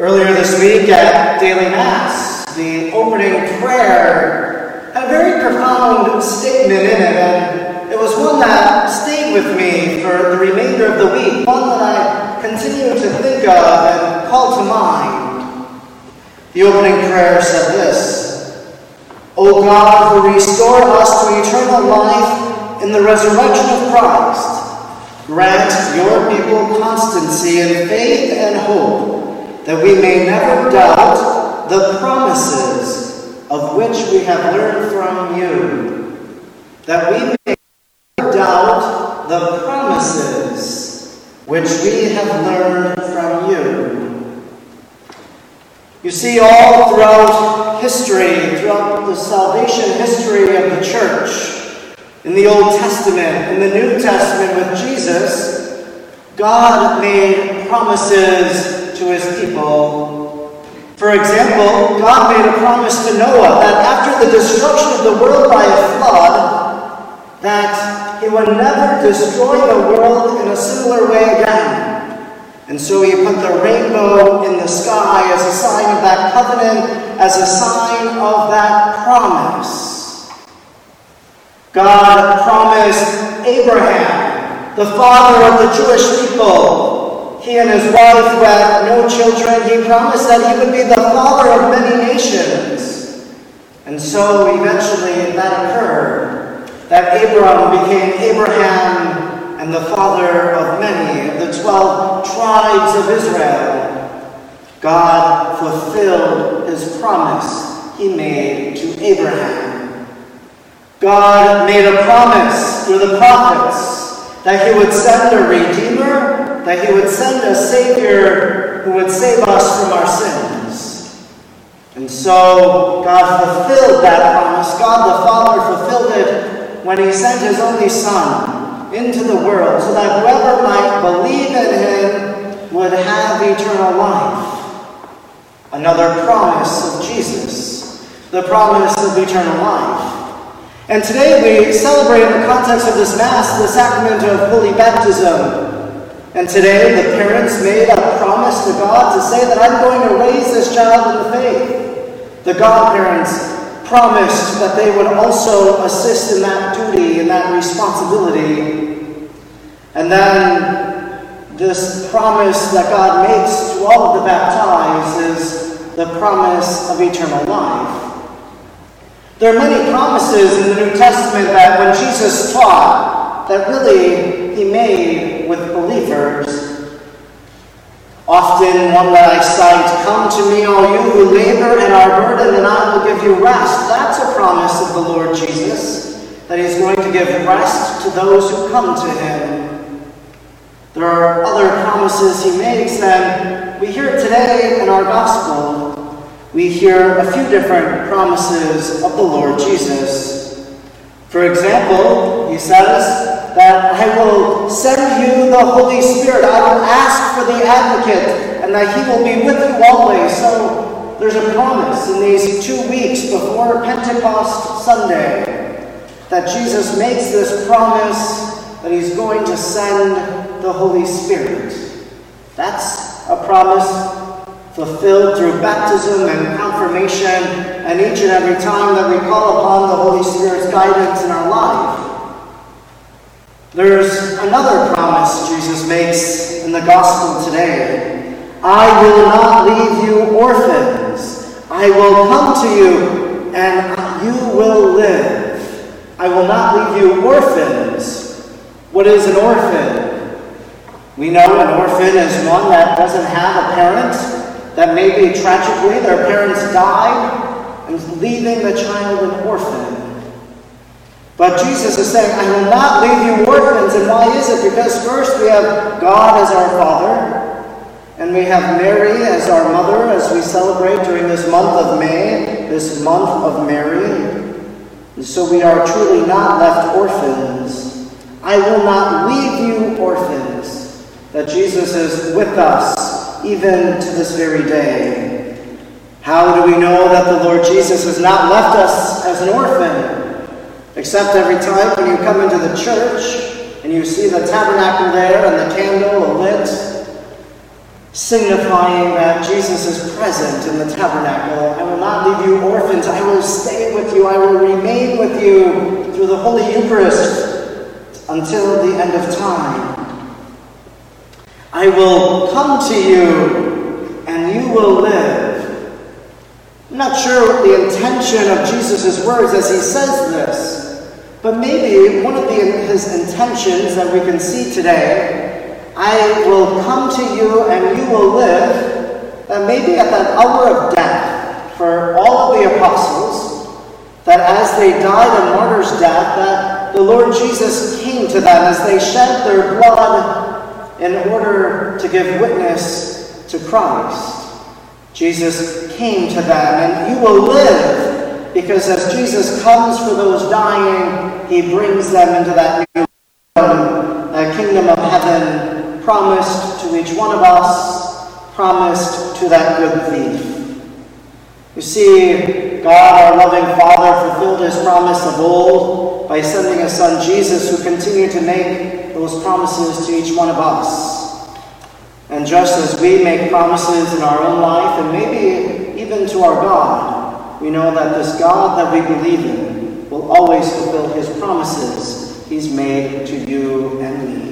Earlier this week at Daily Mass, the opening prayer had a very profound statement in it, and it was one that stayed with me for the remainder of the week, one that I continue to think of and call to mind. The opening prayer said this O God, who restored us to eternal life in the resurrection of Christ, grant your people constancy in faith and hope that we may never doubt the promises of which we have learned from you, that we may never doubt the promises which we have learned from you. You see, all throughout history, throughout the salvation history of the church, in the Old Testament, in the New Testament with Jesus, God made promises to his people. For example, God made a promise to Noah that after the destruction of the world by a flood, that he would never destroy the world in a similar way again. And so he put the rainbow in the sky as a sign of that covenant, as a sign of that promise. God promised Abraham, the father of the Jewish people, he and his wife had no children, he promised that he would be the father of many nations. And so eventually that occurred, that Abram became Abraham and the father of many of the 12 tribes of Israel. God fulfilled his promise he made to Abraham. God made a promise through the prophets that he would send a redeemer that he would send a Savior who would save us from our sins. And so God fulfilled that promise. God the Father fulfilled it when he sent his only Son into the world so that whoever might believe in him would have eternal life. Another promise of Jesus, the promise of eternal life. And today we celebrate in the context of this Mass the sacrament of holy baptism, and today the parents made a promise to God to say that I'm going to raise this child in the faith. The godparents promised that they would also assist in that duty and that responsibility. And then this promise that God makes to all of the baptized is the promise of eternal life. There are many promises in the New Testament that when Jesus taught, that really he made with believers. Often, one that I cite, Come to me, all you who labor and are burdened, and I will give you rest. That's a promise of the Lord Jesus, that He's going to give rest to those who come to Him. There are other promises He makes, that we hear today in our Gospel. We hear a few different promises of the Lord Jesus. For example, He says, that I will send you the Holy Spirit. I will ask for the advocate, and that he will be with you always. So there's a promise in these two weeks before Pentecost Sunday that Jesus makes this promise that he's going to send the Holy Spirit. That's a promise fulfilled through baptism and confirmation, and each and every time that we call upon the Holy Spirit's guidance in our. There's another promise Jesus makes in the gospel today. I will not leave you orphans. I will come to you and you will live. I will not leave you orphans. What is an orphan? We know an orphan is one that doesn't have a parent, that maybe tragically their parents died, and leaving the child an orphan. But Jesus is saying, I will not leave you orphans. And why is it? Because first we have God as our Father, and we have Mary as our mother as we celebrate during this month of May, this month of Mary. And so we are truly not left orphans. I will not leave you orphans. That Jesus is with us even to this very day. How do we know that the Lord Jesus has not left us as an orphan? Except every time when you come into the church and you see the tabernacle there and the candle lit, signifying that Jesus is present in the tabernacle. I will not leave you orphans. I will stay with you. I will remain with you through the Holy Eucharist until the end of time. I will come to you and you will live. I'm not sure what the intention of Jesus' words as he says this, but maybe one of the, his intentions that we can see today I will come to you and you will live, that maybe at that hour of death for all of the apostles, that as they died a martyr's death, that the Lord Jesus came to them as they shed their blood in order to give witness to Christ. Jesus came to them, and you will live, because as Jesus comes for those dying, he brings them into that new kingdom, kingdom of heaven promised to each one of us, promised to that good thief. You see, God, our loving Father, fulfilled his promise of old by sending his Son Jesus, who continued to make those promises to each one of us. And just as we make promises in our own life, and maybe even to our God, we know that this God that we believe in will always fulfill his promises he's made to you and me.